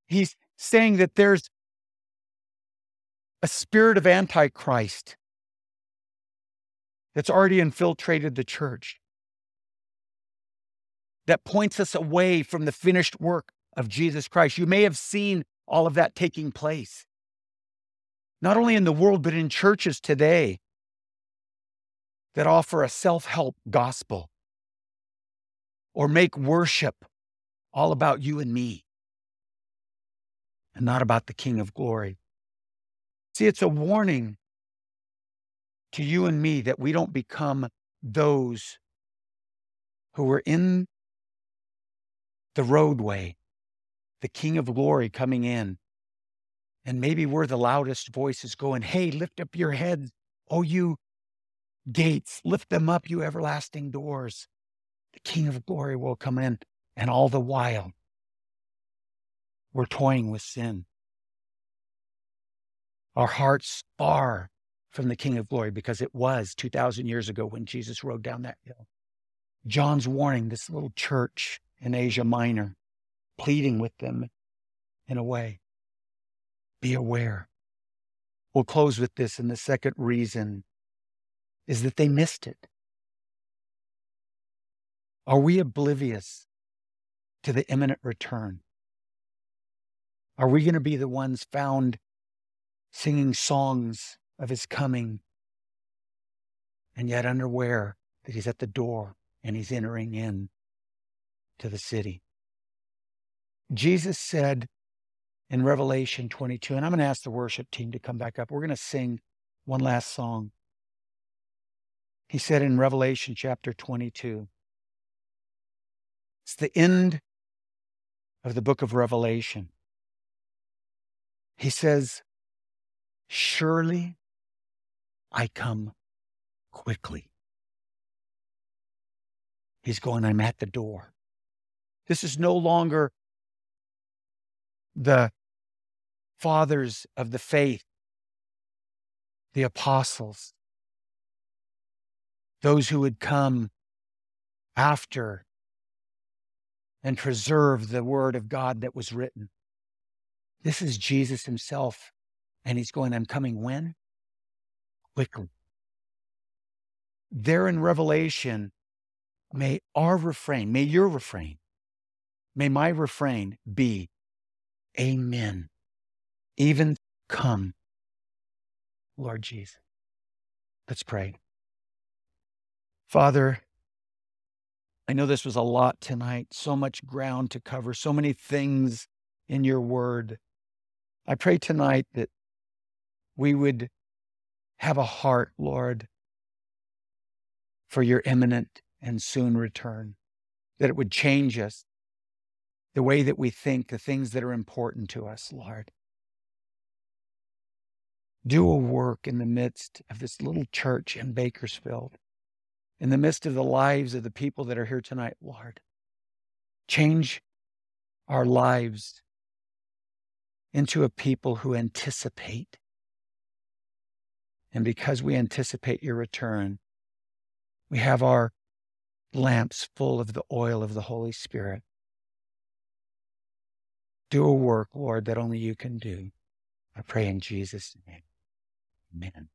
He's saying that there's a spirit of Antichrist that's already infiltrated the church, that points us away from the finished work of Jesus Christ. You may have seen all of that taking place, not only in the world, but in churches today that offer a self help gospel or make worship all about you and me and not about the King of glory. See, it's a warning to you and me that we don't become those who are in the roadway, the King of glory coming in. And maybe we're the loudest voices going, Hey, lift up your heads, oh, you gates, lift them up, you everlasting doors. The King of glory will come in. And all the while, we're toying with sin our hearts far from the King of Glory because it was 2,000 years ago when Jesus rode down that hill. John's warning this little church in Asia Minor pleading with them in a way. Be aware. We'll close with this, and the second reason is that they missed it. Are we oblivious to the imminent return? Are we going to be the ones found singing songs of his coming and yet unaware that he's at the door and he's entering in to the city? Jesus said in Revelation 22, and I'm going to ask the worship team to come back up. We're going to sing one last song. He said in Revelation chapter 22, it's the end of the book of Revelation. He says, Surely I come quickly. He's going, I'm at the door. This is no longer the fathers of the faith, the apostles, those who would come after and preserve the word of God that was written. This is Jesus himself. And he's going, I'm coming when? Quickly. There in Revelation, may our refrain, may your refrain, may my refrain be, Amen. Even come, Lord Jesus. Let's pray. Father, I know this was a lot tonight, so much ground to cover, so many things in your word. I pray tonight that we would have a heart, Lord, for your imminent and soon return, that it would change us, the way that we think, the things that are important to us, Lord. Do a work in the midst of this little church in Bakersfield, in the midst of the lives of the people that are here tonight, Lord. Change our lives into a people who anticipate. And because we anticipate your return, we have our lamps full of the oil of the Holy Spirit. Do a work, Lord, that only you can do. I pray in Jesus' name. Amen.